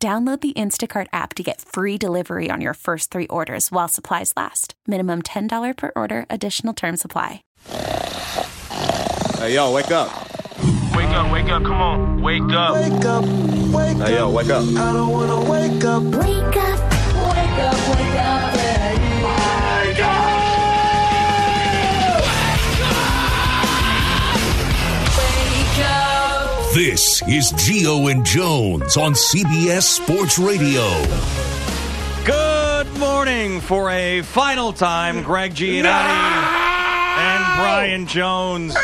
Download the Instacart app to get free delivery on your first three orders while supplies last. Minimum $10 per order, additional term supply. Hey, yo, wake up. Wake up, wake up, come on. Wake up. Wake up, wake up. Hey, yo, wake up. I don't wanna wake up. Wake up, wake up, wake up. This is Gio and Jones on CBS Sports Radio. Good morning for a final time, Greg Giannotti and Brian Jones.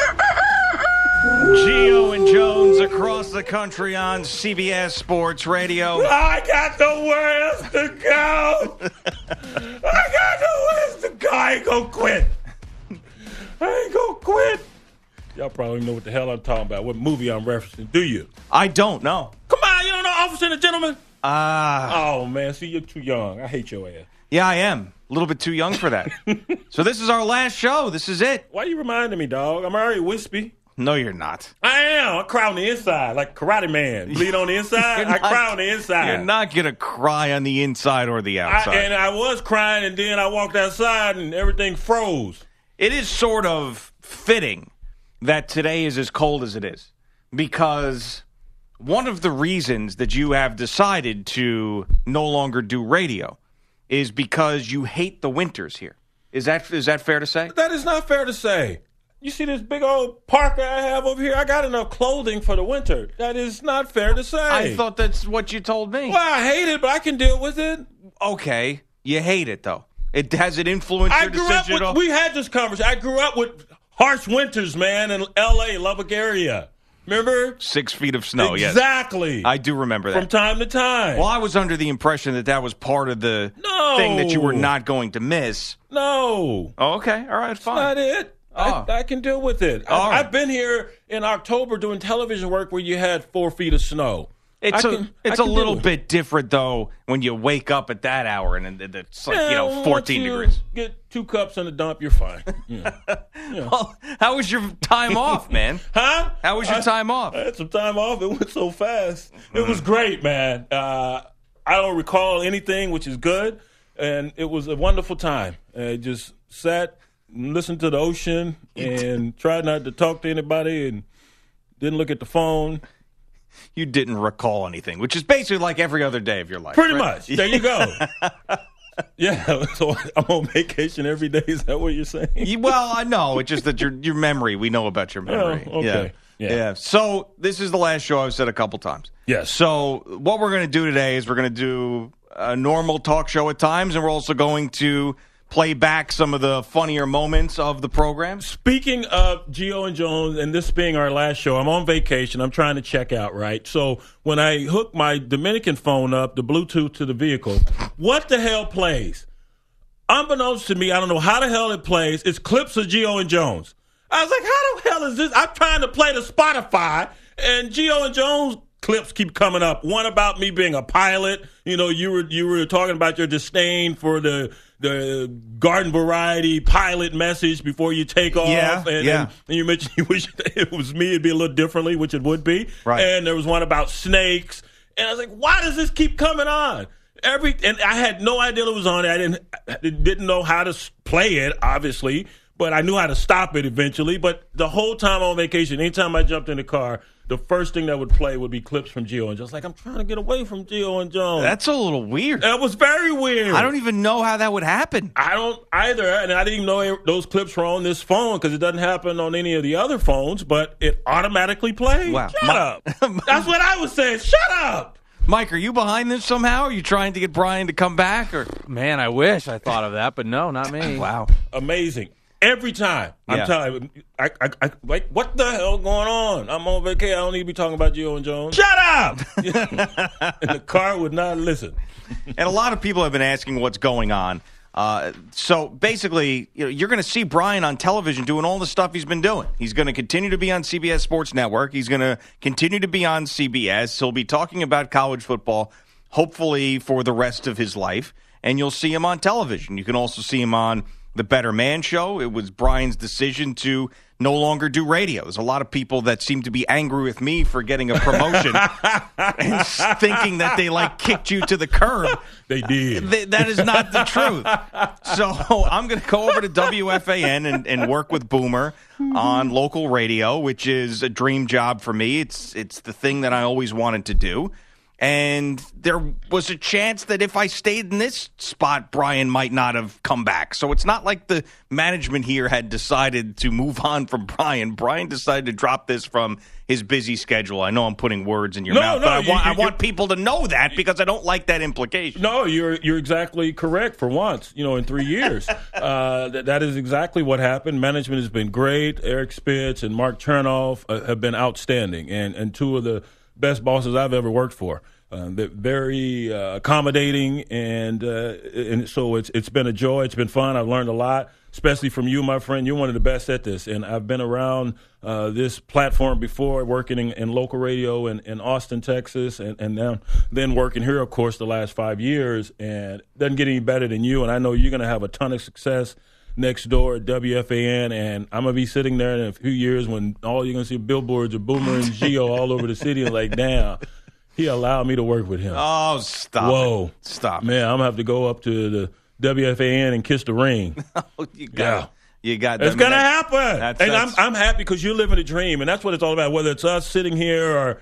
Gio and Jones across the country on CBS Sports Radio. I got nowhere else to go. I got nowhere else to go. I ain't gonna quit. I ain't gonna quit. Y'all probably know what the hell I'm talking about. What movie I'm referencing? Do you? I don't know. Come on, you don't know Officer and a Gentleman? Ah, Oh man, see you're too young. I hate your ass. yeah, I am. A little bit too young for that. so this is our last show. This is it. Why are you reminding me, dog? I'm already wispy. No, you're not. I am. I cry on the inside, like Karate Man. Bleed on the inside. You're I cry on the inside. You're not gonna cry on the inside or the I, outside. and I was crying, and then I walked outside, and everything froze. it is sort of fitting that today is as cold as it is because one of the reasons that you have decided to no longer do radio is because you hate the winters here. Is that is that fair to say? That is not fair to say. You see this big old parka I have over here? I got enough clothing for the winter. That is not fair to say. I thought that's what you told me. Well, I hate it, but I can deal with it. Okay, you hate it though. It has it influenced I your grew up decision with. at all? We had this conversation. I grew up with harsh winters, man, in L.A., Lubbock area. Remember? Six feet of snow. Yes, exactly. I do remember that. From time to time. well, I was under the impression that that was part of the No. thing that you were not going to miss. No. Oh, okay, all right, fine. Not it. Oh. I, ah. I can deal with it. I, right. I've been here in October doing television work where you had four feet of snow. It's I a can- it's a little bit different though when you wake up at that hour and it- it's like you know 14 you degrees. Get two cups and a dump, you're fine. Yeah. Well, how was your time off, man? huh? How was your time off? I had some time off. It went so fast. It Mm-hmm. was great, man. Uh, I don't recall anything, which is good, and it was a wonderful time. I just sat, and listened to the ocean, and tried not to talk to anybody, and didn't look at the phone. You didn't recall anything, which is basically like every other day of your life. Pretty right? much. There you go. yeah. So I'm on vacation every day. Is that what you're saying? You- well, I know. It's just that your your memory. We know about your memory. Oh, okay. Yeah. Yeah. So this is the last show I've said a couple times. Yes. So what we're going to do today is we're going to do a normal talk show at times, and we're also going to play back some of the funnier moments of the program. Speaking of Gio and Jones, and this being our last show, I'm on vacation. I'm trying to check out, right? So when I hook my Dominican phone up, the Bluetooth to the vehicle, what the hell plays? Unbeknownst to me, I don't know how the hell it plays. It's clips of Gio and Jones. I was like, how the hell is this? I'm trying to play the Spotify, and Gio and Jones clips keep coming up. One about me being a pilot. You know, you were you were talking about your disdain for the the garden variety pilot message before you take off. Yeah, and, yeah. and, you mentioned you wish it was me, it'd be a little differently, which it would be. Right. And there was one about snakes, and I was like, why does this keep coming on? Every and I had no idea it was on. I didn't I didn't know how to play it, obviously, but I knew how to stop it eventually. But the whole time on vacation, anytime I jumped in the car, the first thing that would play would be clips from Gio and Jones. Like I'm trying to get away from Gio and Jones. That's a little weird. that was very weird. I don't even know how that would happen. I don't either, and I didn't even know those clips were on this phone because it doesn't happen on any of the other phones. But it automatically plays. Wow. Shut My- up. That's what I was saying. Shut up. Mike, are you behind this somehow? Are you trying to get Brian to come back? Or Man, I wish I thought of that, but no, not me. wow, Amazing. Every time. I'm Yeah. telling you, I, I, I, like, what the hell going on? I'm on vacation. I don't need to be talking about Gio and Jones. Shut up! and the car would not listen. and a lot of people have been asking what's going on. Uh, so basically, you know, you're going to see Brian on television doing all the stuff he's been doing. He's going to continue to be on CBS Sports Network. He's going to continue to be on CBS. He'll be talking about college football, hopefully for the rest of his life. And you'll see him on television. You can also see him on the Better Man Show. It was Brian's decision to no longer do radio. There's a lot of people that seem to be angry with me for getting a promotion and thinking that they like kicked you to the curb. They did. Th- that is not the truth. So I'm going to go over to WFAN and, and work with Boomer on local radio, which is a dream job for me. It's it's the thing that I always wanted to do. And there was a chance that if I stayed in this spot, Brian might not have come back. So it's not like the management here had decided to move on from Brian. Brian decided to drop this from his busy schedule. I know I'm putting words in your No, mouth, no, but I you- want, I want people to know that because I don't like that implication. No, you're you're exactly correct. For once, you know, in three years, uh, that that is exactly what happened. Management has been great. Eric Spitz and Mark Chernoff uh, have been outstanding, and and two of the best bosses I've ever worked for. Uh, they're very uh, accommodating, and uh, and so it's it's been a joy. It's been fun. I've learned a lot, especially from you, my friend. You're one of the best at this, and I've been around uh, this platform before, working in, in local radio in, in Austin, Texas, and and now then working here, of course, the last five years, and doesn't get any better than you. And I know you're going to have a ton of success next door at WFAN, and I'm gonna be sitting there in a few years when all you're gonna see billboards of Boomer and Gio all over the city, and like, damn, he allowed me to work with him. Oh, stop. Whoa, it. Stop. it. man, I'm gonna have to go up to the WFAN and kiss the ring. Oh, you got You got It's I mean, gonna that- happen, that's- and that's- I'm I'm happy because you're living a dream, and that's what it's all about. Whether it's us sitting here or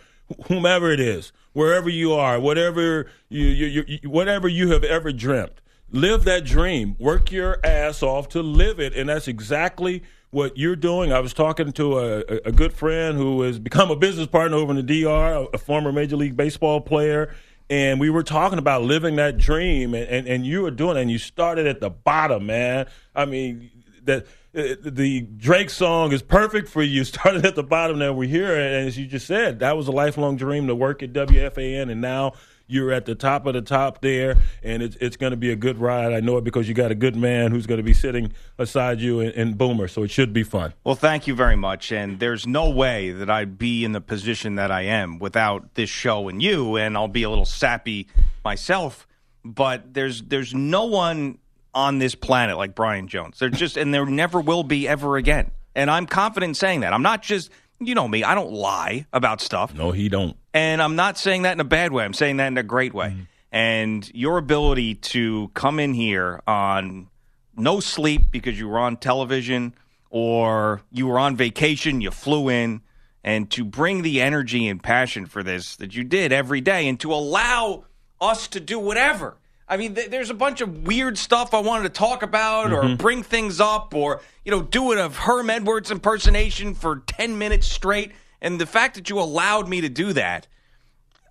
whomever it is, wherever you are, whatever you, you, you whatever you have ever dreamt, live that dream. Work your ass off to live it, and that's exactly what you're doing. I was talking to a, a, good friend who has become a business partner over in the DR, a, former Major League Baseball player. And we were talking about living that dream, and, and, and you were doing it, and you started at the bottom, man. I mean, that the Drake song is perfect for you. Started at the bottom, now we're here, and as you just said, that was a lifelong dream to work at WFAN, and now you're at the top of the top there, and it's it's going to be a good ride. I know it because you got a good man who's going to be sitting beside you in, in Boomer, so it should be fun. Well, thank you very much. And there's no way that I'd be in the position that I am without this show and you. And I'll be a little sappy myself, but there's there's no one on this planet like Brian Jones. There just and there never will be ever again. And I'm confident saying that. I'm not just you know me. I don't lie about stuff. No, he don't. And I'm not saying that in a bad way. I'm saying that in a great way. Mm-hmm. And your ability to come in here on no sleep because you were on television or you were on vacation, you flew in, and to bring the energy and passion for this that you did every day and to allow us to do whatever. I mean, th- there's a bunch of weird stuff I wanted to talk about or mm-hmm. bring things up or, you know, do it a Herm Edwards impersonation for 10 minutes straight. And the fact that you allowed me to do that,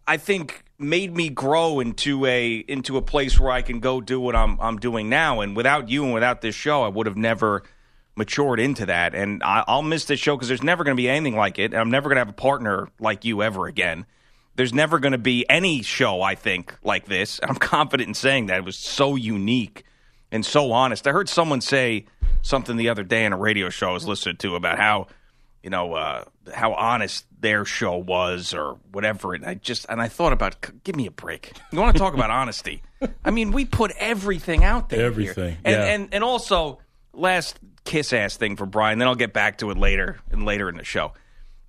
I think made me grow into a into a place where I can go do what I'm I'm doing now. And without you and without this show, I would have never matured into that. And I, I'll miss this show because there's never going to be anything like it. And I'm never going to have a partner like you ever again. There's never going to be any show I think like this. I'm confident in saying that it was so unique and so honest. I heard someone say something the other day in a radio show I was listening to about how you know uh, how honest their show was or whatever and i just and i thought about give me a break you want to talk about honesty i mean we put everything out there here. Everything, and, yeah. and and also last kiss ass thing for brian then i'll get back to it later and later in the show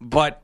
but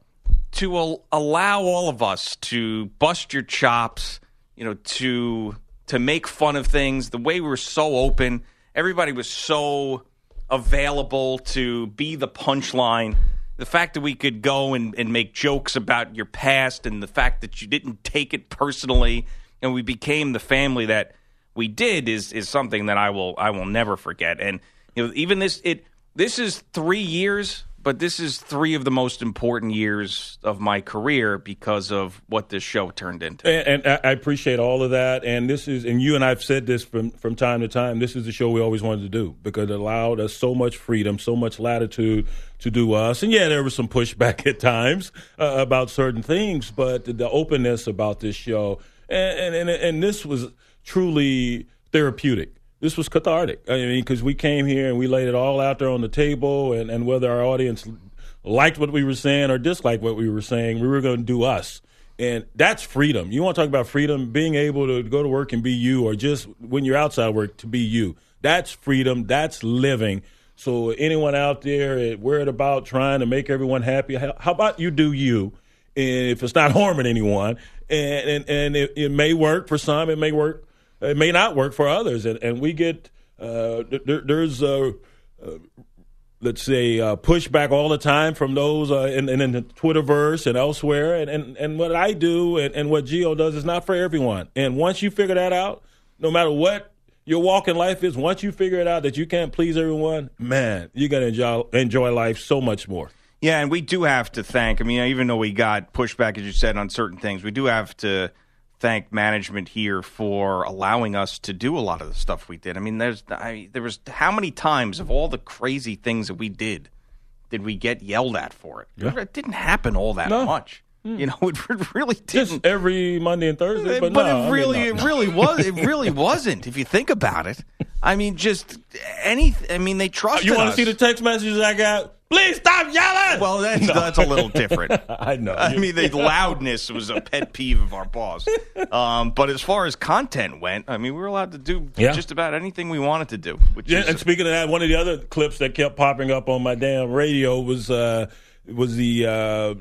to al- allow all of us to bust your chops you know to to make fun of things the way we were so open everybody was so available to be the punchline the fact that we could go and, and make jokes about your past and the fact that you didn't take it personally and we became the family that we did is is something that I will I will never forget. And you know even this it this is 3 years but this is three of the most important years of my career because of what this show turned into. And, and I appreciate all of that. And this is, and you and I've said this from from time to time. This is the show we always wanted to do because it allowed us so much freedom, so much latitude to do us. And yeah, there was some pushback at times uh, about certain things, but the openness about this show, and and and, and this was truly therapeutic. This was cathartic. I mean, because we came here and we laid it all out there on the table, and, and whether our audience liked what we were saying or disliked what we were saying, we were going to do us. And that's freedom. You want to talk about freedom, being able to go to work and be you, or just when you're outside work to be you. That's freedom. That's living. So anyone out there eh, worried about trying to make everyone happy, how about you do you? And if it's not harming anyone, and and, and it, it may work for some, it may work, it may not work for others, and and we get uh, there, there's uh, let's say uh, pushback all the time from those uh, in, in, in the Twitterverse and elsewhere. And, and, and what I do and, and what Gio does is not for everyone. And once you figure that out, no matter what your walk in life is, once you figure it out that you can't please everyone, man, you're gonna enjoy enjoy life so much more. Yeah, and we do have to thank. I mean, even though we got pushback, as you said, on certain things, we do have to thank management here for allowing us to do a lot of the stuff we did. I mean, there's I, there was how many times of all the crazy things that we did did we get yelled at for it? Yeah. It didn't happen all that No. much. Hmm. You know, it really didn't. Just every Monday and Thursday, but, but no, I it mean, really, no, it really was. It really wasn't. If you think about it, I mean, just any. I mean, they trusted You want to see the text messages I got? Please stop yelling. Well, that's that's a little different. I know. I mean, the loudness was a pet peeve of our boss. Um, but as far as content went, I mean, we were allowed to do Yeah. just about anything we wanted to do. Which Yeah, and speaking of that, one of the other clips that kept popping up on my damn radio was uh, was the uh,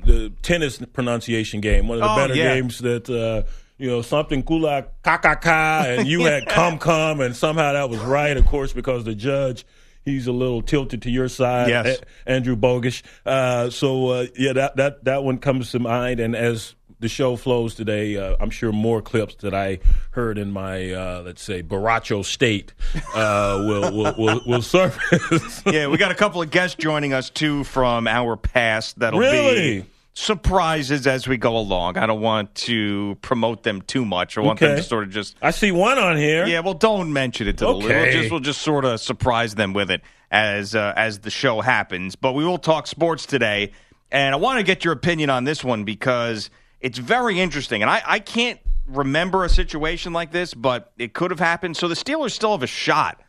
the tennis pronunciation game. One of the Oh, better yeah. games that uh, you know something kula kakaka, and you had come come, and somehow that was right. Of course, because the judge. He's a little tilted to your side, Yes. A- Andrew Bogusch. Uh, so uh, yeah, that that that one comes to mind. And as the show flows today, uh, I'm sure more clips that I heard in my uh, let's say Baracho state uh, will, will will will surface. yeah, we got a couple of guests joining us too from our past. That'll Really? be surprises as we go along. I don't want to promote them too much. I want them to sort of just I see one on here. Yeah, well, don't mention it to the Okay. we'll just we'll just sort of surprise them with it as uh, as the show happens. But we will talk sports today, and I want to get your opinion on this one because it's very interesting, and I, I can't remember a situation like this, but it could have happened. So the Steelers still have a shot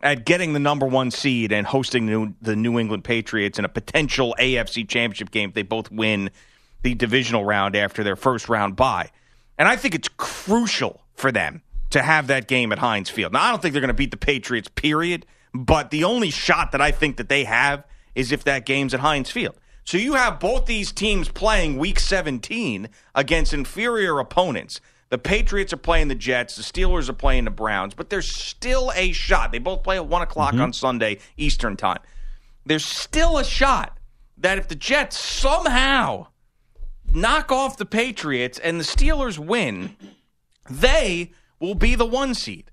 at getting the number one seed and hosting the New England Patriots in a potential AFC Championship game if they both win the divisional round after their first round bye. And I think it's crucial for them to have that game at Heinz Field. Now, I don't think they're going to beat the Patriots, period. But the only shot that I think that they have is if that game's at Heinz Field. So you have both these teams playing Week 17 against inferior opponents. The Patriots are playing the Jets. The Steelers are playing the Browns. But there's still a shot. They both play at 1 o'clock mm-hmm. on Sunday Eastern Time. There's still a shot that if the Jets somehow knock off the Patriots and the Steelers win, they will be the one seed.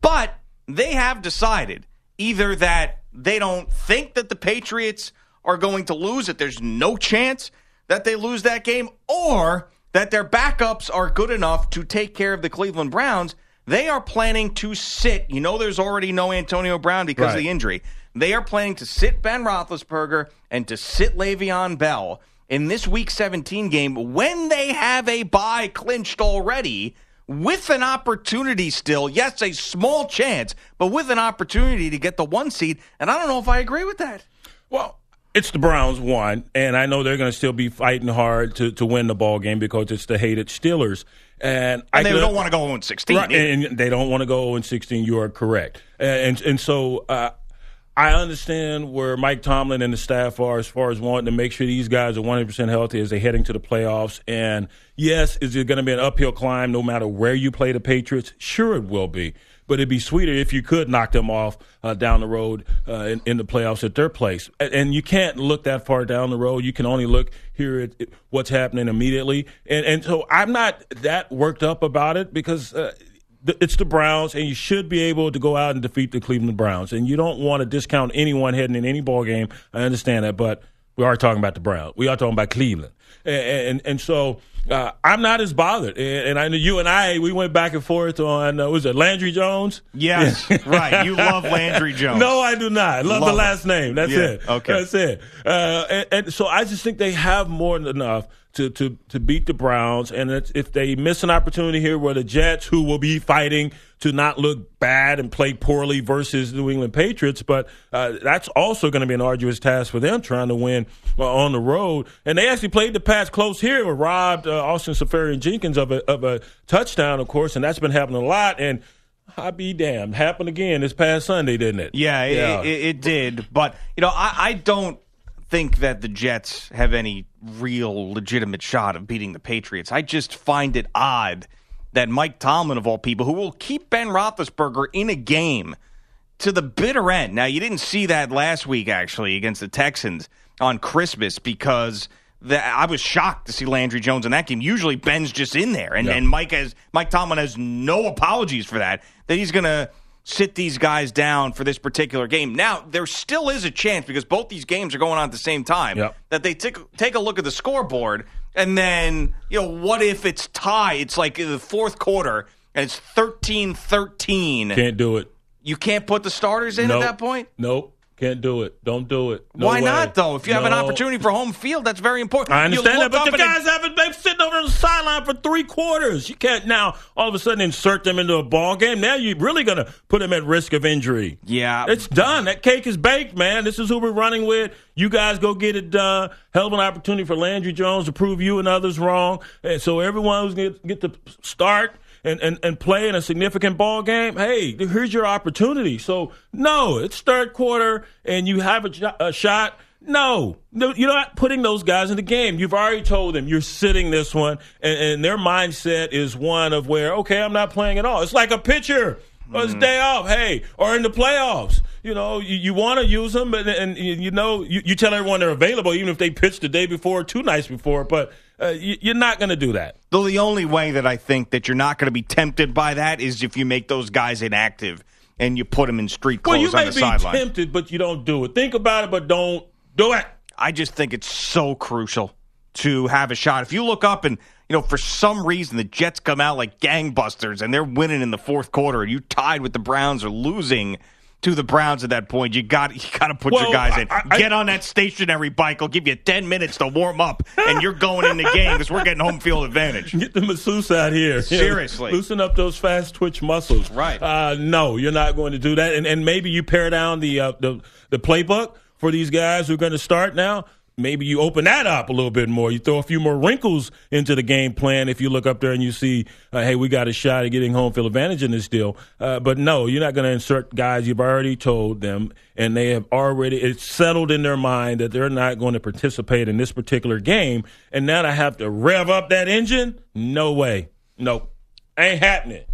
But they have decided either that they don't think that the Patriots are going to lose, that there's no chance that they lose that game, or that their backups are good enough to take care of the Cleveland Browns. They are planning to sit. You know, there's already no Antonio Brown because of the injury. They are planning to sit Ben Roethlisberger and to sit Le'Veon Bell in this Week 17 game when they have a bye clinched already, with an opportunity still. Yes, a small chance, but with an opportunity to get the one seed. And I don't know if I agree with that. Well, it's the Browns one, and I know they're going to still be fighting hard to, to win the ball game because it's the hated Steelers. And, And they don't want to go 0 16. Right, and they don't want to go in 16. You are correct, and and so uh, I understand where Mike Tomlin and the staff are as far as wanting to make sure these guys are 100 percent healthy as they're heading to the playoffs. And yes, is it going to be an uphill climb no matter where you play the Patriots? Sure, it will be. But it'd be sweeter if you could knock them off uh, down the road uh, in, in the playoffs at their place. And, you can't look that far down the road. You can only look here at at what's happening immediately. And and so I'm not that worked up about it because. Uh, it's the Browns, and you should be able to go out and defeat the Cleveland Browns. And you don't want to discount anyone heading in any ball game. I understand that, but We are talking about the Browns. We are talking about Cleveland, and and, and so uh, I'm not as bothered. And, and I know you and I we went back and forth on uh, was it Landry Jones? Yes, right. You love Landry Jones. No, I do not. Love, Love the last name. That's Yeah, it. okay. That's it. Uh, and, and so I just think they have more than enough to, to, to beat the Browns. And it's, if they miss an opportunity here where the Jets, who will be fighting to not look bad and play poorly versus New England Patriots, but uh, that's also going to be an arduous task for them trying to win uh, on the road. And they actually played the Pats close here and robbed uh, Austin Seferian-Jenkins of a, of a touchdown, of course, and that's been happening a lot. And I'll be damned. Happened again this past Sunday, didn't it? Yeah, it, It, it did. But, you know, I, I don't think that the Jets have any real legitimate shot of beating the Patriots. I just find it odd that Mike Tomlin, of all people, who will keep Ben Roethlisberger in a game to the bitter end. Now, you didn't see that last week, actually, against the Texans on Christmas because. The, I was shocked to see Landry Jones in that game. Usually Ben's just in there, and, Yeah. and Mike has Mike Tomlin has no apologies for that. That he's going to sit these guys down for this particular game. Now there still is a chance because both these games are going on at the same time Yep. that they take take a look at the scoreboard and then you know what if it's tie? It's like the fourth quarter and it's 13-13. Can't do it. You can't put the starters in Nope. at that point. Nope. Can't do it. Don't do it. No Why way. not though? If you have an opportunity for home field, that's very important. I understand that, but the guys haven't been sitting over on the sideline for three quarters. You can't now all of a sudden insert them into a ball game. Now you're really going to put them at risk of injury. Yeah. It's done. That cake is baked, man. This is who we're running with. You guys go get it done. Hell of an opportunity for Landry Jones to prove you and others wrong. And so everyone who's going to get to start and, and, and play in a significant ball game, hey, here's your opportunity. So, no, it's third quarter and you have a, a shot. No, no, you're not putting those guys in the game. You've already told them you're sitting this one, and, and their mindset is one of where, okay, I'm not playing at all. It's like a pitcher. Well, it's mm-hmm. day off, hey, or in the playoffs. You know, you, you want to use them, but and you, you know, you, you tell everyone they're available, even if they pitched the day before, two nights before. But uh, you, you're not going to do that. Though the only way that I think that you're not going to be tempted by that is if you make those guys inactive and you put them in street Well, clothes you on may be sideline. tempted, but you don't do it. Think about it, but don't do it. I just think it's so crucial to have a shot. If you look up and you know for some reason the Jets come out like gangbusters and they're winning in the fourth quarter and you tied with the Browns or losing to the Browns at that point, you got you got to put Well, your guys in. I- I- Get on that stationary bike. I'll give you ten minutes to warm up, and you're going in the game because we're getting home field advantage. Get the masseuse out here. Seriously. Loosen up those fast twitch muscles. Right. Uh, no, you're not going to do that. And, and maybe you pare down the, uh, the the playbook for these guys who are going to start now. Maybe you open that up a little bit more. You throw a few more wrinkles into the game plan if you look up there and you see, uh, hey, we got a shot at getting home field advantage in this deal. Uh, but no, you're not going to insert guys you've already told them, and they have already, it's settled in their mind that they're not going to participate in this particular game. And now I have to rev up that engine? No way. Nope. Ain't happening.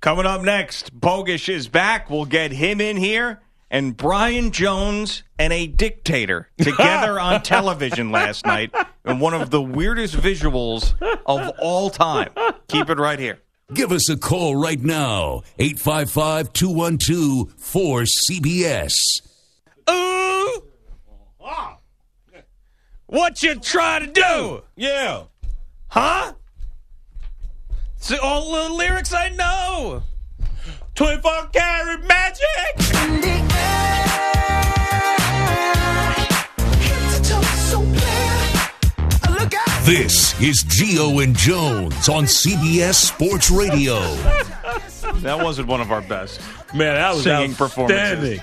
Coming up next, Bogusch is back. We'll get him in here. And Brian Jones and a dictator together on television last night in one of the weirdest visuals of all time. Keep it right here. Give us a call right now. 855 212 4CBS. Ooh! What you trying to do? Yeah. Huh? It's all the lyrics I know. 24 karat magic. This is Gio and Jones on CBS Sports Radio. That wasn't one of our best. Man, that was Singing outstanding.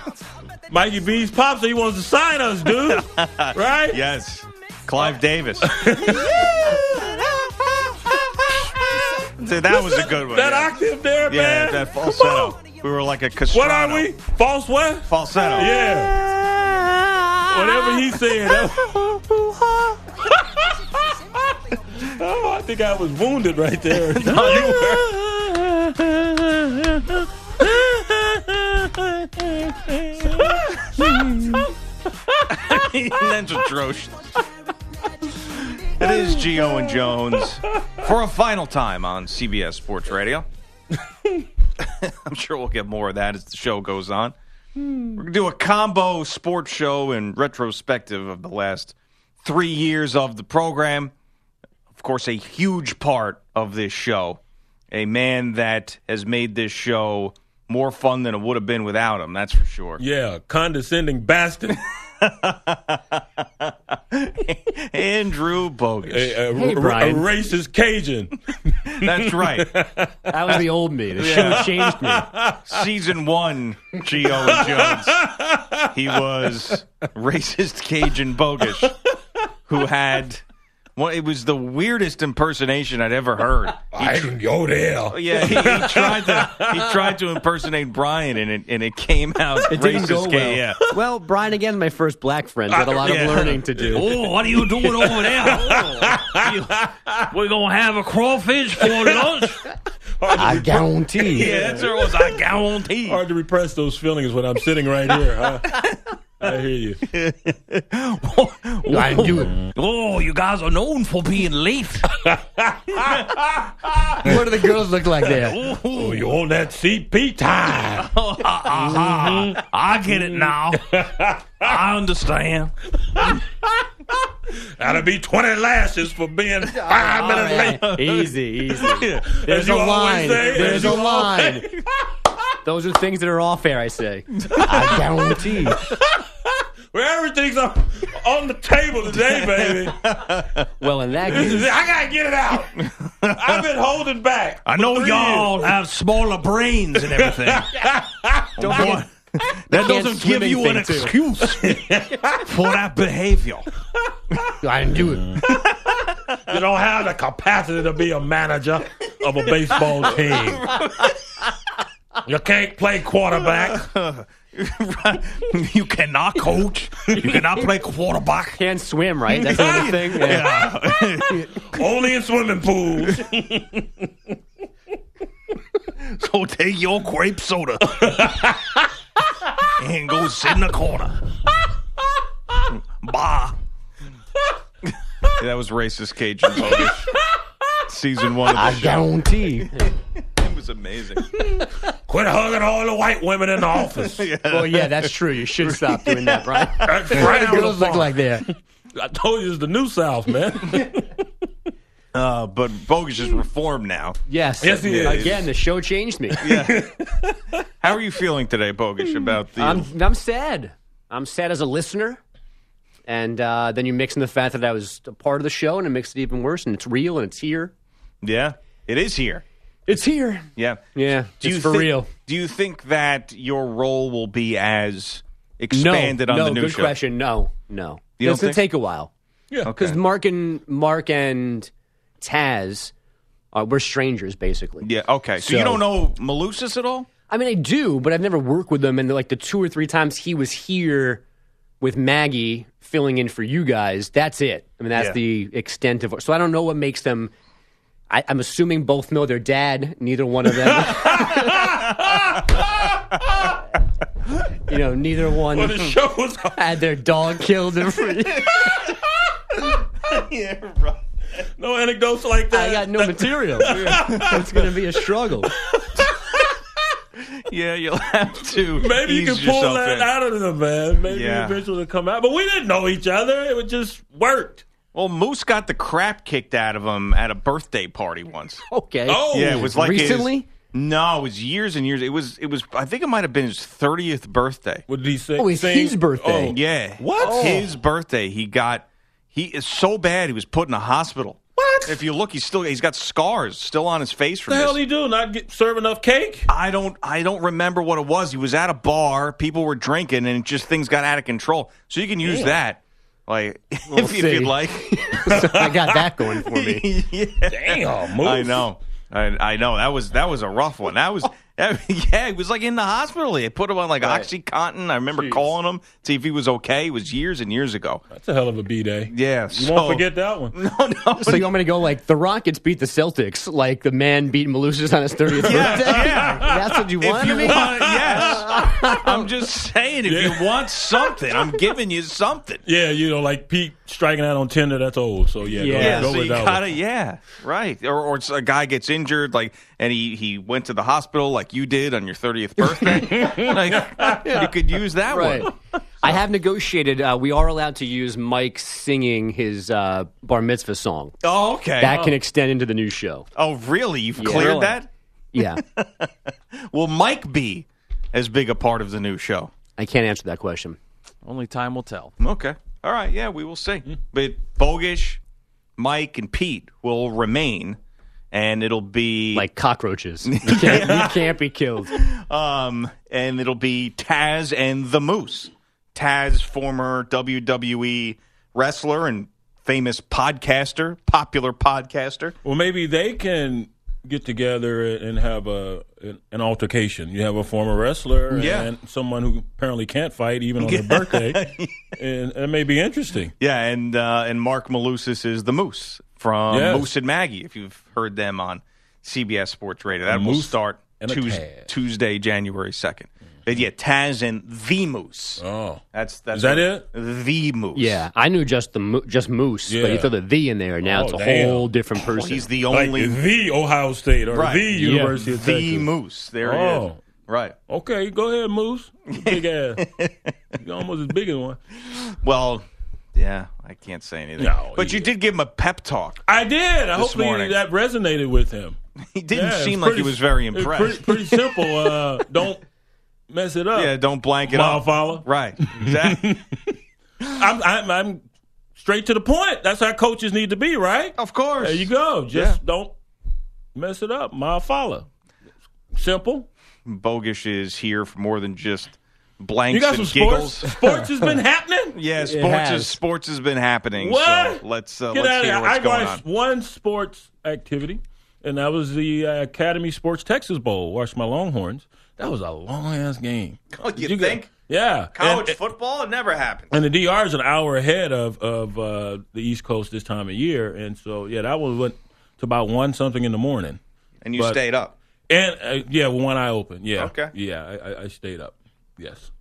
Mikey B's pops, he wants to sign us, dude. right? Yes. Clive Davis. That was a good one. That yeah. octave there, Yeah, man. that falsetto. We were like a castrato. What are we? False what? Falsetto. Yeah. Whatever he said. oh, I think I was wounded right there. You were. That's atrocious. It is Gio and Jones for a final time on CBS Sports Radio. I'm sure we'll get more of that as the show goes on. We're going to do a combo sports show and retrospective of the last three years of the program. Of course, a huge part of this show. A man that has made this show more fun than it would have been without him. That's for sure. Yeah, condescending bastard. Andrew Bogusch. a, a- Hey, a- Brian. a racist Cajun. That's right. That was the old me. The show changed me. Season one, Gio and Jones. He was racist Cajun Bogusch, who had. Well, it was the weirdest impersonation I'd ever heard. I can go there. Oh, yeah, he, he tried to he tried to impersonate Brian, and it and it came out It racist. didn't go well. Yeah. Well, Brian again, my first black friend. Got a lot Yeah. of learning to do. Oh, what are you doing over there? Oh, you- we're gonna have a crawfish for lunch. I guarantee. Yeah, that's what it was. I guarantee. Hard to repress those feelings when I'm sitting right here. Huh? I hear you. I do it. Oh, you guys are known for being late. What do the girls look like there? Oh, you on that CP time? Uh-huh. I get it now. I understand. That'll be 20 lashes for being five minutes late. Easy, easy. As There's a line. say, as There's a line. Those are things that are off air, I say. I guarantee. Well, everything's on, on the table today, baby. Well, in that case, I gotta get it out. I've been holding back. I know y'all have smaller brains and everything. don't Boy, that canned doesn't give you an too. excuse for that behavior. I do it. You don't have the capacity to be a manager of a baseball team. You can't play quarterback. you cannot coach. You cannot play quarterback. Can't swim, right? That's another thing. Yeah. Only in swimming pools. So take your grape soda and go sit in the corner. Bye. Yeah, that was racist Cajun Bogusch. Season one of the I show. guarantee. It was amazing. Quit hugging all the white women in the office. Well, yeah, that's true. You should stop doing that, right? That's What do frowned the girls look like there? I told you it's the new South, man. Uh, but Bogusch is reformed now. Yes. Yes, he is. Again, the show changed me. How are you feeling today, Bogusch, about the? I'm, I'm sad. I'm sad as a listener. And uh, then you mix in the fact that I was a part of the show, and it makes it even worse. And it's real, and it's here. yeah, it is here. It's here. Yeah. Yeah, Do it's you for think- real. Do you think that your role will be as No, expanded on no, the new good show? question. No, no. You it's gonna think- take a while yeah. because Mark and Mark and Taz, uh, we're strangers basically. Yeah. Okay. So, you don't know Malusis at all? I mean, I do, but I've never worked with them. And like the two or three times he was here with Maggie filling in for you guys, that's it. I mean, that's Yeah. the extent of. it. So I don't know what makes them. I, I'm assuming both know their dad. Neither one of them. you know, neither one Well, the show was had their dog killed. In front. no anecdotes like that. I got no material. it's going to be a struggle. Yeah, you'll have to. Maybe you can pull that in. out of them, man. Maybe Yeah. eventually it'll come out. But we didn't know each other. It just worked. Well, Moose got the crap kicked out of him at a birthday party once. Okay. Oh, Yeah, it was like his- recently. no, it was years and years. It was. It was. I think it might have been his thirtieth birthday. What did he say? Oh, it's Sing- his birthday. Oh. Yeah. What? Oh. His birthday. He got. He is so bad. He was put in a hospital. What? If you look, he's still. He's got scars still on his face from the hell this. he do? Not get, serve enough cake? I don't. I don't remember what it was. He was at a bar. People were drinking, and just things got out of control. So you can use that, like if, if see. you'd like. I got that going for me. Damn, move. I know. I, I know that was that was a rough one. That was oh, that, yeah. He was like in the hospital. They put him on like OxyContin. I remember calling him to see if he was okay. It was years and years ago. That's a hell of a B day. Yeah, You so, won't forget that one. No, no. So you want me to go like the Rockets beat the Celtics, like the man beat Malusis on his 30th birthday? yeah. That's what you want if you me? want, yes. I'm just saying, if Yeah. you want something, I'm giving you something. Yeah, you know, like Pete striking out on Tinder, that's old. So yeah, Yeah, Yeah, go, go so with you that gotta, one. yeah, right. Or, or a guy gets injured, like, and he he went to the hospital like you did on your 30th birthday. like, you could use that Right. one. I have negotiated. Uh, we are allowed to use Mike singing his uh, bar mitzvah song. Oh, okay. That can extend into the new show. oh, really? You've Yeah. cleared Really? that? Yeah, Will Mike be as big a part of the new show? I can't answer that question. Only time will tell. Okay. All right. Yeah, we will see. Hmm. But Bogusch, Mike, and Pete will remain, and it'll be Like cockroaches, you can't, you can't be killed. um, and it'll be Taz and the Moose. Taz, former WWE wrestler and famous podcaster, popular podcaster. Well, maybe they can get together and have a an, an altercation. You have a former wrestler Yeah. and someone who apparently can't fight even on their birthday, and it may be interesting. Yeah, and uh, and Mark Malusis is the Moose from Yes. Moose and Maggie. If you've heard them on CBS Sports Radio, that will start Tuesday, Tuesday, January second. But yeah, Taz and the Moose. Oh, That's that's Is that it? The Moose. Yeah, I knew just the mo- just Moose, but Yeah. you throw the "the" in there. Now Oh, it's a damn. whole different Well, person. he's the like only the Ohio State or right. the University of the Texas. Moose. There he is. Oh. Right. Okay, go ahead, Moose. Big ass. You're almost as big as one. Well, yeah, I can't say anything. No, but you did give him a pep talk. I did. I hopefully that resonated with him. He didn't Yeah, seem like he was very impressed. Pretty, pretty simple. Uh, don't mess it up. yeah, don't blank it Mile up. follow. Right. Exactly. I'm, I'm, I'm straight to the point. That's how coaches need to be, right? of course. There you go. Just Yeah. don't mess it up. Mile follow. Simple. Bogusch is here for more than just blanks You got some and sports. giggles. Sports has been happening. Yeah, sports has. is sports has been happening. What? So let's uh, Get let's out of hear here. what's I going watched on. one sports activity, and that was the uh, Academy Sports Texas Bowl. Watched my Longhorns. That was a long ass game. Oh, you got- think? yeah. College And- football it never happened. And the DR is an hour ahead of of uh, the East Coast this time of year, and so yeah, that was went to about one something in the morning, And you But- stayed up. and uh, yeah, one eye open. Yeah, Okay. yeah, I, I, I stayed up. Yes,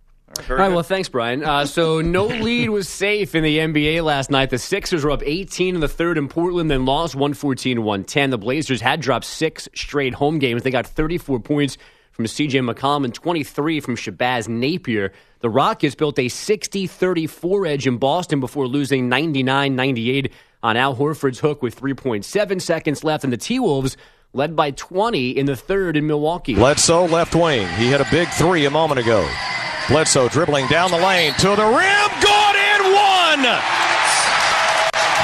Very All right, well, thanks, Brian. Uh, so no lead was safe in the NBA last night. The Sixers were up 18 in the third in Portland, then lost 114-110. The Blazers had dropped six straight home games. They got 34 points from C.J. McCollum and 23 from Shabazz Napier. The Rockets built a 60-34 edge in Boston before losing 99-98 on Al Horford's hook with 3.7 seconds left, and the T-Wolves led by 20 in the third in Milwaukee. Bledsoe, left wing. He hit a big three a moment ago. Bledsoe dribbling down the lane to the rim. Good and one.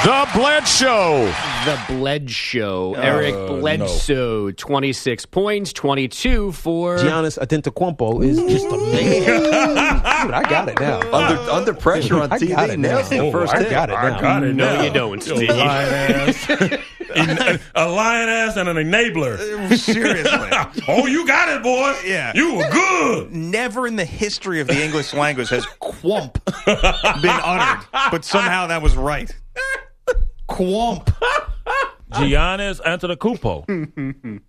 The Bledsoe. The Bled Show. Eric Uh, Bledsoe, 26 points, 22 for. Giannis Antetokounmpo is just a man. Dude, I got it now. Under under pressure on I got it now. nails the Oh, first I hit. got it I got it. No, now. you don't, Steve. lion ass. a, a lion ass and an enabler. Seriously. oh, you got it, boy. Yeah. you were good. Never in the history of the English language has quump been uttered, but somehow that was right. Quump. Giannis Antetokounmpo.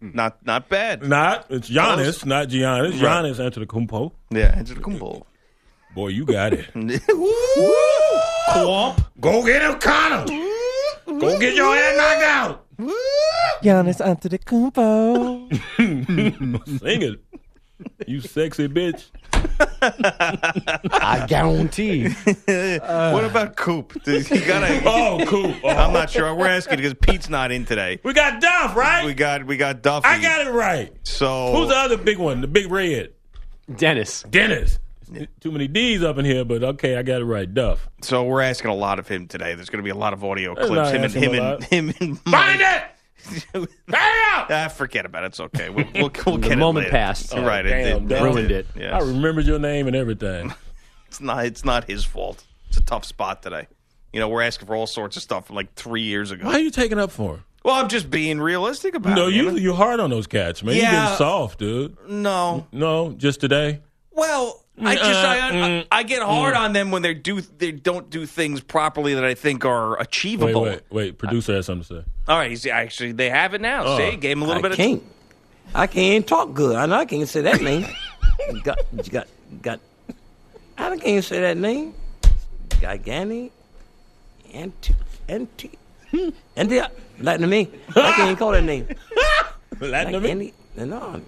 Not not bad. Not it's Giannis, not Giannis. Right. Giannis Antetokounmpo. Yeah, Antetokounmpo. Boy, you got it. Quump. Go get him, Connor. Go get your head knocked out. Giannis Antetokounmpo. Sing it, you sexy bitch. I guarantee. what about Coop? Does he gotta. Oh, Coop. Oh. I'm not sure. We're asking because Pete's not in today. We got Duff, right? We got we got Duffy. I got it right. So Who's the other big one? The big red. Dennis. Dennis. Too many D's up in here, but okay, I got it right. Duff. so we're asking a lot of him today. There's going to be a lot of audio That's clips. not Him and him and him and Find it. Hurry up. Ah, forget about it. It's okay. We'll, we'll, we'll get The it moment later. passed. All right, Oh, damn, it, damn. Ruined it. Yes. I remembered your name and everything. It's not. It's not his fault. It's a tough spot today. You know, we're asking for all sorts of stuff from like three years ago. Why are you taking up for him? Well, I'm just being realistic about No, it. No, you know? you hard on those cats, man. You Yeah. getting soft, dude. No. No, just today. Well, I just Uh, I, I, mm, I get hard on them when they do they don't do things properly that I think are achievable. wait, wait. Producer has something to say. All right, he's actually they have it now. Oh. See, gave him a little I bit can't. I can't talk good. I know I can't say that name. got, got, got. I can't say that name. Gigani, anti, anti, anti. Latin to me. I can't call that name. Latin to me. Gigani, no.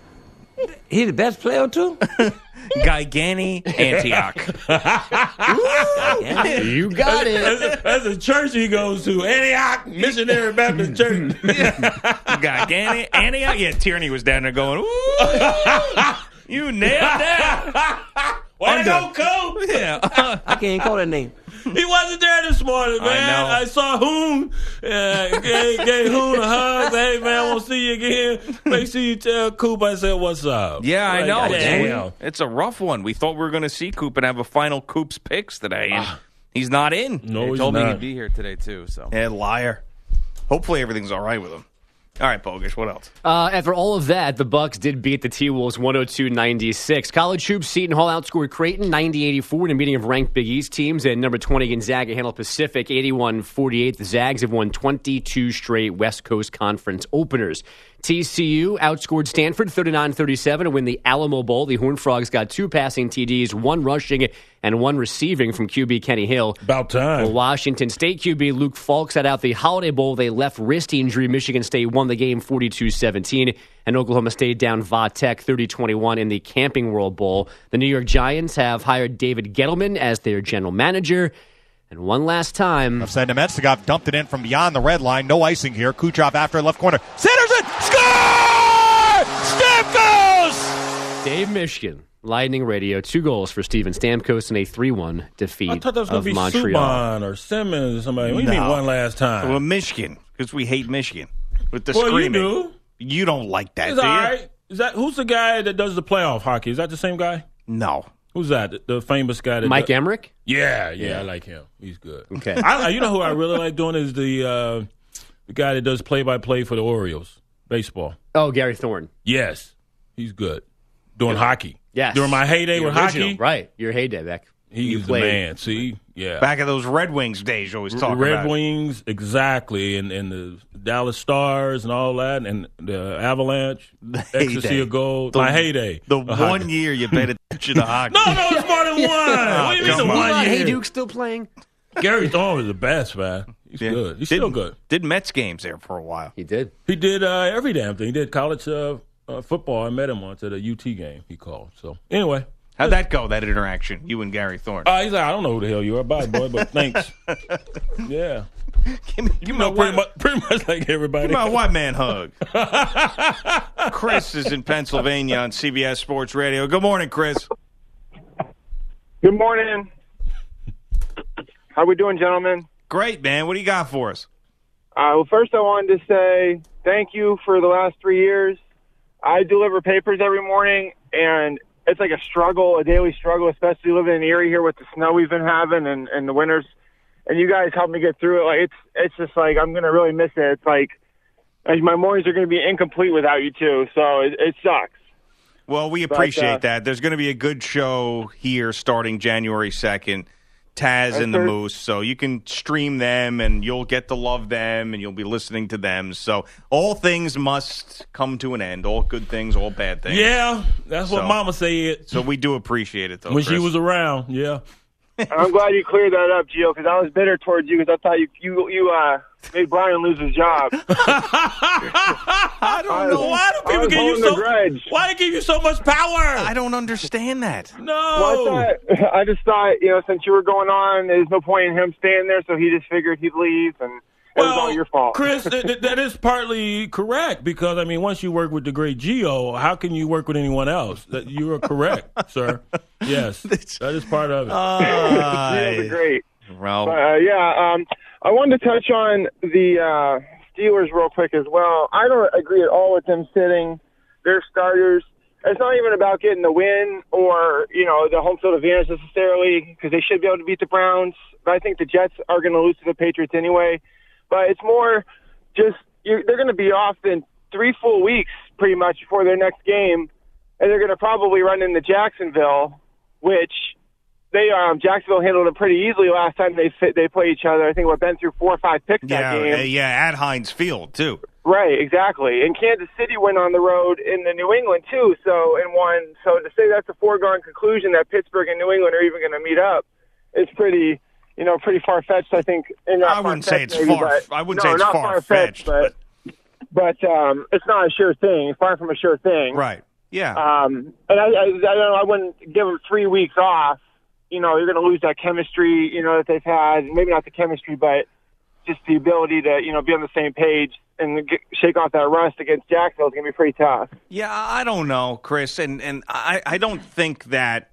He the best player too. Gigani Antioch. You got it. That's, that's a church he goes to, Antioch Missionary Baptist Church. Gigani Antioch. Yeah, Tierney was down there going, Ooh, you nailed that. Way to Under- go, Coach. Yeah. I can't call that name. He wasn't there this morning, man. know. I, saw Hoon. Uh, gave, gave Hoon a hug. Hey, man, I want to see you again. Make sure you tell Coop I said what's up. Yeah, I know. damn. It's, it's a rough one. We thought we were going to see Coop and have a final Coop's picks today, and he's not in. No, He he's told me he'd be here today too. So Yeah, liar. Hopefully everything's all right with him. All right, Bogusch, what else? Uh, after all of that, the Bucks did beat the T Wolves 102-96. College hoops, Seton Hall outscored Creighton 90-84 in a meeting of ranked Big East teams, and number 20 Gonzaga handled Pacific 81-48. The Zags have won 22 straight West Coast Conference openers. TCU outscored Stanford 39-37 to win the Alamo Bowl. The Horned Frogs got two passing TDs, one rushing and one receiving from QB Kenny Hill. About time. Washington State QB Luke Falk set out the Holiday Bowl. They left wrist injury. Michigan State won the game 42 17. And Oklahoma State down Va Tech 30 21 in the Camping World Bowl. The New York Giants have hired David Gettleman as their general manager. And one last time. Send Namestnikov dumped it in from beyond the red line. No icing here. Kucherov after left corner. Centers it. Score! Stamkos! Dave Mishkin, Lightning Radio, two goals for Steven Stamkos in a 3 1 defeat I thought that was going of to be Montreal. Subban or Simmons or somebody. What do you mean one last time? Well, Mishkin, because we hate Mishkin with the Well, you screaming. do. You don't like that, It's do you? right. Is that who's the guy that does the playoff hockey? Is that the same guy? No. Who's that? The, famous guy that Mike does- Emrick? Yeah, yeah, I like him. He's good. Okay. I, I- you know who I really like doing is the uh, the guy that does play by play for the Orioles baseball. Oh, Gary Thorne. Yes, he's good doing hockey. Yes. during my heyday The with original, hockey, Right. Your heyday, Beck. He's You the played- man. See, yeah, Back of those Red Wings days, you always talk about it. Red about. Wings exactly, and and the Dallas Stars and all that, and the Avalanche, the Ecstasy heyday. of Gold. The- my heyday. The of one hockey. year you paid attention to hockey. No, no, it's more than one. what do you mean the come on. one year? Hey Duke still playing? Gary Thorne was the best, man. He's Yeah. good. He's did, still good. Did Mets games there for a while. He did. He did uh, every damn thing. He did college uh, uh, football. I met him once at a UT game. He called. So anyway, How'd that go, that interaction, you and Gary Thorne? uh, he's like, I don't know who the hell you are, bye, boy, but thanks. yeah, give me, give you me know, pretty much, pretty much like everybody. give me a white man hug. Chris is in Pennsylvania on CBS Sports Radio. Good morning, Chris. Good morning. How we doing, gentlemen? Great, man. What do you got for us? Uh, well, first I wanted to say thank you for the last three years. I deliver papers every morning, and it's like a struggle, a daily struggle, especially living in Erie here with the snow we've been having and, and the winters. And you guys helped me get through it. Like it's it's just like I'm gonna really miss it. It's like like, my mornings are gonna be incomplete without you two, so it, it sucks. Well, we But, appreciate uh, that. There's going to be a good show here starting January 2nd. Taz and the Moose. So you can stream them and you'll get to love them and you'll be listening to them. So all things must come to an end. All good things, all bad things. Yeah, that's what Mama said So we do appreciate it, though. when she was around. Yeah, I'm glad you cleared that up, Gio, because I was bitter towards you because I thought you you you uh made Brian lose his job. I don't know why do people give you holding a so grudge. why they give you so much power? I don't understand that. no. Well, I, thought, I just thought, you know, since you were going on, there's no point in him staying there, so he just figured he'd leave, and it was all your fault. Chris, th- th- that is partly correct because I mean, once you work with the great Gio, how can you work with anyone else? That you are correct, sir. Yes, that is part of it. Steelers are great. Well, But, uh, yeah, um, I wanted to touch on the uh, Steelers real quick as well. I don't agree at all with them sitting their starters. It's not even about getting the win or you know the home field advantage necessarily because they should be able to beat the Browns. But I think the Jets are going to lose to the Patriots anyway. But it's more just they're going to be off in three full weeks pretty much before their next game, and they're going to probably run into Jacksonville, which they um Jacksonville handled it pretty easily last time they fit, they played each other. I think we've been through four or five picks yeah, that game. uh, yeah, at Heinz Field, too. Right, exactly. And Kansas City went on the road in the New England too, so and won. So to say that's a foregone conclusion that Pittsburgh and New England are even going to meet up is pretty, you know, pretty far fetched. I think. I wouldn't say it's maybe, far- but- I wouldn't no, say it's not far-fetched, far-fetched, but but um, it's not a sure thing. Far from a sure thing. Right. Yeah. Um, and I, I, I, don't know, I wouldn't give them three weeks off. You know, you're going to lose that chemistry, you know, that they've had. Maybe not the chemistry, but just the ability to, you know, be on the same page and get, shake off that rust against Jacksonville is going to be pretty tough. Yeah, I don't know, Chris, and and I, I don't think that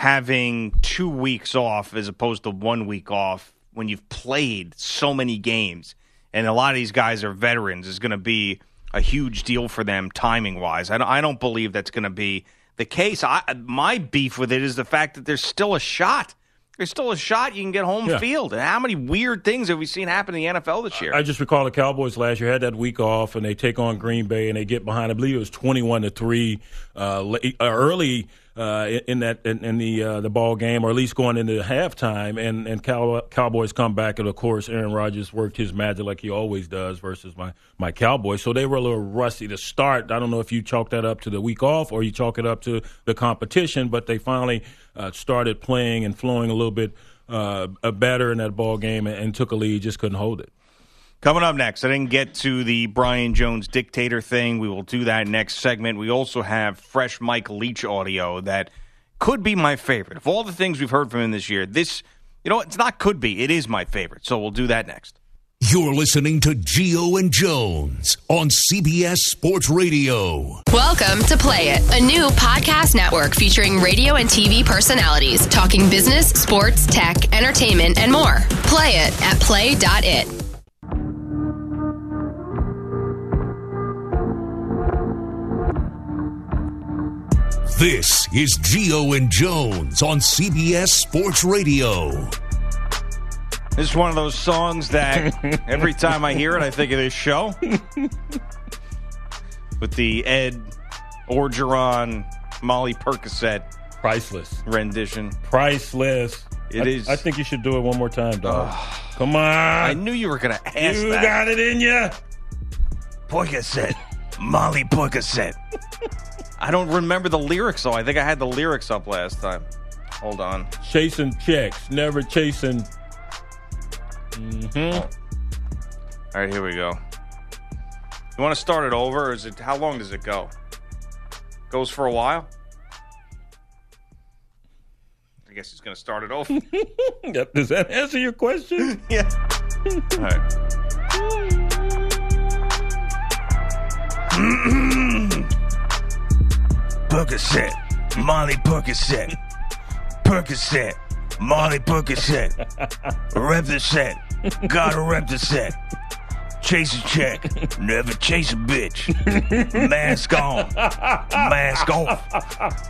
having two weeks off as opposed to one week off when you've played so many games and a lot of these guys are veterans is going to be a huge deal for them timing wise. I don't, believe that's going to be the case. I, my beef with it is the fact that there's still a shot. There's still a shot you can get home Yeah. field. And how many weird things have we seen happen in the NFL this year? I just recall the Cowboys last year had that week off, and they take on Green Bay, and they get behind. I believe it was twenty-one to three uh, uh, early uh, in that in, in the uh, the ball game, or at least going into halftime. And and Cow- Cowboys come back, and of course, Aaron Rodgers worked his magic like he always does versus my my Cowboys. So they were a little rusty to start. I don't know if you chalk that up to the week off or you chalk it up to the competition, but they finally uh, started playing and flowing a little bit uh, better in that ball game and, and took a lead, just couldn't hold it. Coming up next, I didn't get to the Brian Jones dictator thing. We will do that next segment. We also have fresh Mike Leach audio that could be my favorite. Of all the things we've heard from him this year, this, you know, it's not could be, it is my favorite. So we'll do that next. You're listening to Gio and Jones on CBS Sports Radio. Welcome to Play It, a new podcast network featuring radio and TV personalities talking business, sports, tech, entertainment, and more. Play it at play.it. This is Gio and Jones on CBS Sports Radio. This is one of those songs that every time I hear it, I think of this show with the Ed Orgeron, Molly Percocet priceless rendition. Priceless. It I, is- I think you should do it one more time, dog. Come on. I knew you were going to ask you that. got it in you. Percocet, Molly Percocet. I don't remember the lyrics though. I think I had the lyrics up last time. Hold on. Chasing checks, never chasing. hmm All right, here we go. You want to start it over, or is it? How long does it go? Goes for a while. I guess he's going to start it over. Yep, Does that answer your question? yeah. All right. Percocet, Molly Percocet, Percocet, Molly Percocet, set, gotta rep the set. Chase a check, never chase a bitch. Mask on, mask off,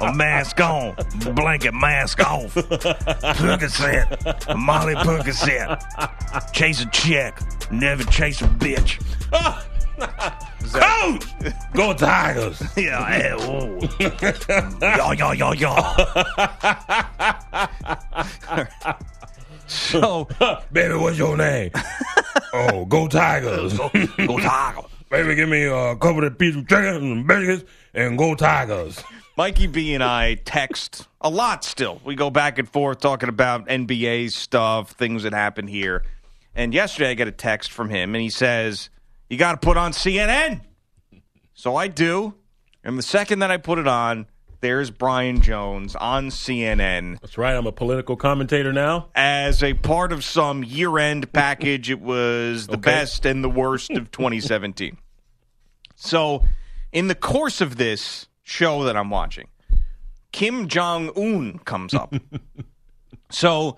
a mask on, blanket mask off. Percocet, Molly Percocet, chase a check, never chase a bitch. Coach! Go Tigers! Yeah, ooh. Yaw, yaw, yaw, yaw. So, baby, what's your name? oh, go Tigers! Go, go Tigers! baby, give me a couple of pieces of chicken and biscuits and go Tigers. Mikey B and I text a lot still. We go back and forth talking about NBA stuff, things that happen here. And yesterday I get a text from him and he says, You got to put on CNN. So I do. And the second that I put it on, there's Brian Jones on CNN. That's right. I'm a political commentator now. As a part of some year end package, it was the Okay. best and the worst of 2017. So, in the course of this show that I'm watching, Kim Jong Un comes up. so,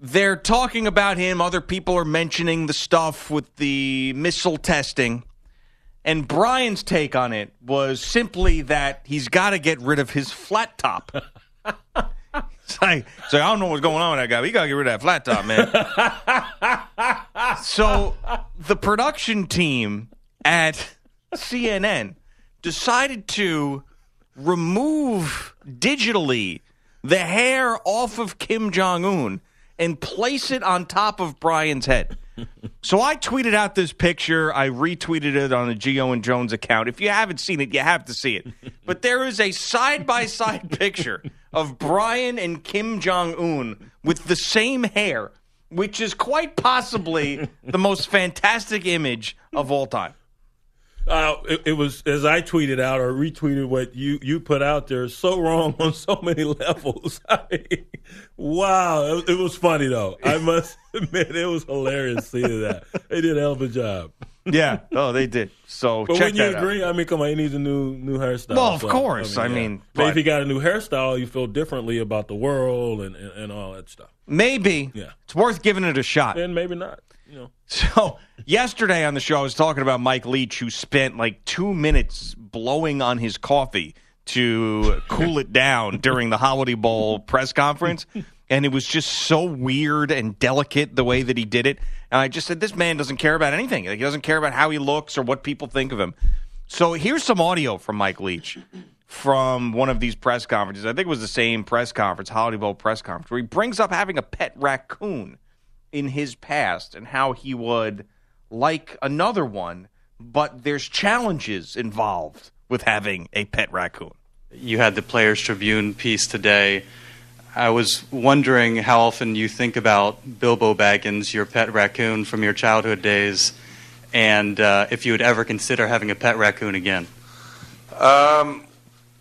they're talking about him. Other people are mentioning the stuff with the missile testing. And Brian's take on it was simply that he's got to get rid of his flat top. It's like, so I don't know what's going on with that guy. We got to get rid of that flat top, man. so the production team at CNN decided to remove digitally the hair off of Kim Jong Un and place it on top of Brian's head. So I tweeted out this picture. I retweeted it on the Gio and Jones account. If you haven't seen it, you have to see it. But there is a side by side picture of Brian and Kim Jong Un with the same hair, which is quite possibly the most fantastic image of all time. Uh, it, it was as I tweeted out or retweeted what you you put out there. So wrong on so many levels. I mean, wow, it, it was funny though. I must admit, it was hilarious seeing that. They did a hell of a job. Yeah. Oh, they did. So But check wouldn't you that out. agree? I mean, come on, he needs a new new hairstyle. Well, of So, course. I yeah. mean, maybe but- if he got a new hairstyle, you feel differently about the world and, and, and all that stuff. Maybe. Yeah. It's worth giving it a shot. And maybe not. You know. So yesterday on the show, I was talking about Mike Leach, who spent like two minutes blowing on his coffee to cool it down during the Holiday Bowl press conference. And it was just so weird and delicate the way that he did it. And I just said, this man doesn't care about anything. Like, he doesn't care about how he looks or what people think of him. So here's some audio from Mike Leach from one of these press conferences. I think it was the same press conference, Holiday Bowl press conference, where he brings up having a pet raccoon in his past and how he would like another one, but there's challenges involved with having a pet raccoon. You had the Players Tribune piece today. I was wondering how often you think about Bilbo Baggins, your pet raccoon from your childhood days, and uh, if you would ever consider having a pet raccoon again. Um,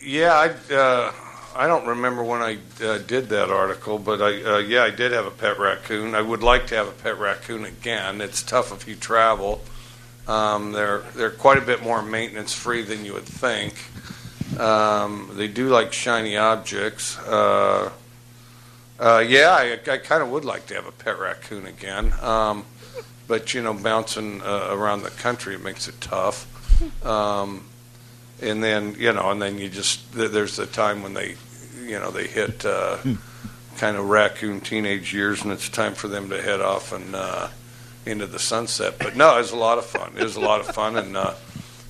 yeah, I, uh, I don't remember when I uh, did that article, but I, uh, yeah, I did have a pet raccoon. I would like to have a pet raccoon again. It's tough if you travel. Um, they're they're quite a bit more maintenance free than you would think. Um, they do like shiny objects. Uh, uh, yeah, I, I kind of would like to have a pet raccoon again. Um, but you know, bouncing uh, around the country makes it tough. Um, and then you know, and then you just there's the time when they, you know, they hit uh, kind of raccoon teenage years, and it's time for them to head off and uh, into the sunset. But no, it was a lot of fun. It was a lot of fun, and uh,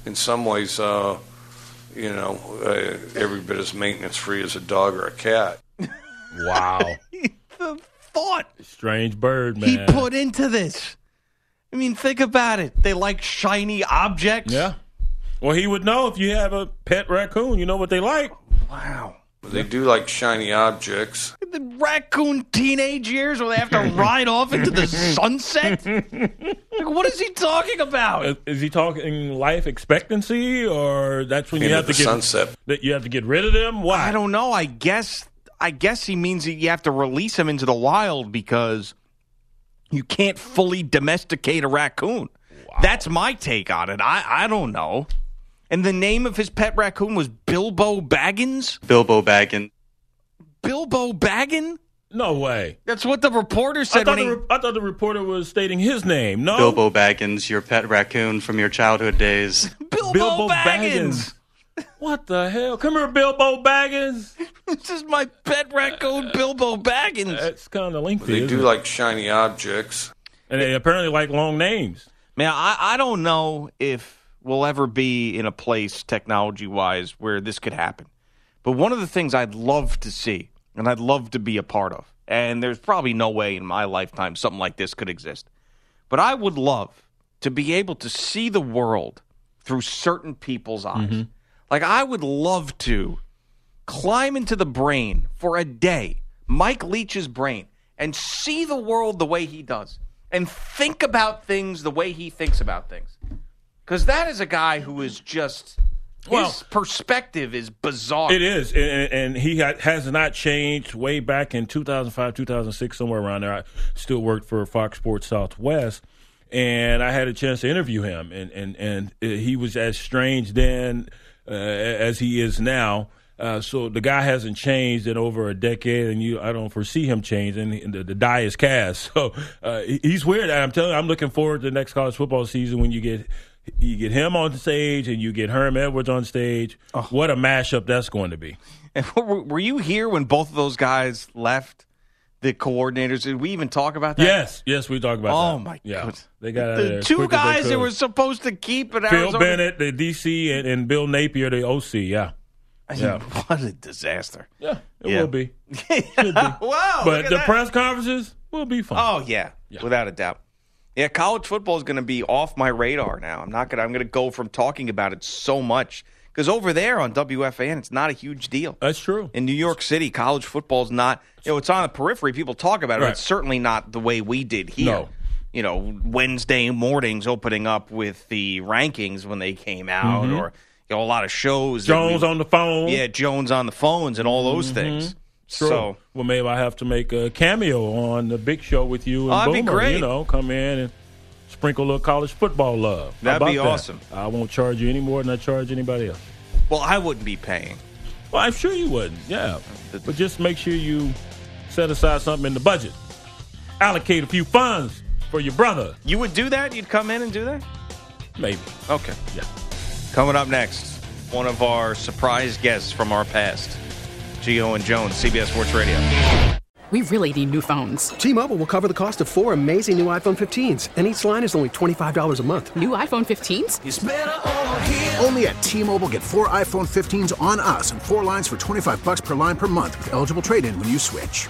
in some ways, uh, you know, uh, every bit as maintenance free as a dog or a cat. Wow. the thought Strange bird, man. he put into this. I mean, think about it. They like shiny objects. Yeah. Well, he would know if you have a pet raccoon. You know what they like. Wow. They do like shiny objects. The raccoon teenage years where they have to ride off into the sunset? Like, what is he talking about? Is, is he talking life expectancy, or that's when you Into have to the get sunset. that you have to get rid of them? Why? I don't know. I guess I guess he means that you have to release him into the wild because you can't fully domesticate a raccoon. That's my take on it. I, I don't know. And the name of his pet raccoon was Bilbo Baggins? Bilbo Baggins. Bilbo Baggin? No way. That's what the reporter I said thought, when the, he re- I thought the reporter was stating his name. No. Bilbo Baggins, your pet raccoon from your childhood days. Bilbo, Bilbo Baggins. What the hell? Come here, Bilbo Baggins. This is my pet raccoon, Bilbo Baggins. That's kind of lengthy. They do it? like shiny objects. and they apparently like long names. Man, I, I don't know if we'll ever be in a place technology wise where this could happen. But one of the things I'd love to see and I'd love to be a part of, and there's probably no way in my lifetime something like this could exist. But I would love to be able to see the world through certain people's eyes. Mm-hmm. Like, I would love to climb into the brain for a day, Mike Leach's brain, and see the world the way he does and think about things the way he thinks about things. Because that is a guy who is just. Well- his perspective is bizarre. It is, and, and he ha- has not changed. Way back in 2005, 2006, somewhere around there, I still worked for Fox Sports Southwest, and I had a chance to interview him, and and and uh, he was as strange then uh, as he is now. Uh, so the guy hasn't changed in over a decade, and you I don't foresee him changing. And the, the die is cast, so uh, he's weird. I'm telling you, I'm looking forward to the next college football season when you get you get him on stage and you get Herm Edwards on stage. What a mashup that's going to be. And were you here when both of those guys left? The coordinators. Did we even talk about that? Yes, yes, we talked about Oh that. Oh my yeah. goodness. They got out of there The two quick as they guys that were supposed to keep at Phil Arizona. Bennett, the DC, and, and Bill Napier, the OC. Yeah, I mean, yeah, What a disaster. yeah. It Yeah. will be. wow. look but at the that. press conferences will be fun. Oh yeah, without a doubt. Yeah, college football is going to be off my radar now. I'm not going. to I'm going to go from talking about it so much because over there on WFAN, it's not a huge deal. That's true. In New York City, college football is not. You know, it's on the periphery. People talk about it. but Right. It's certainly not the way we did here. No. you know, Wednesday mornings opening up with the rankings when they came out, Mhm. or you know, a lot of shows. Jones we- on the phone. yeah, Jones on the phones, and all those things. Sure. So well, maybe I have to make a cameo on the big show with you and Oh, that'd be Boomer. great. You know, come in and sprinkle a little college football love. That'd be that? awesome. I won't charge you any more than I charge anybody else. well, I wouldn't be paying. Well, I'm sure you wouldn't. Yeah, but just make sure you set aside something in the budget. Allocate a few funds for your brother. You would do that? You'd come in and do that? Maybe. Okay. Yeah. Coming up next, one of our surprise guests from our past, Gio and Jones, CBS Sports Radio. We really need new phones. T-Mobile will cover the cost of four amazing new iPhone 15s, and each line is only $25 a month. New iPhone 15s? Only at T-Mobile, get four iPhone 15s on us and four lines for 25 bucks per line per month with eligible trade-in when you switch.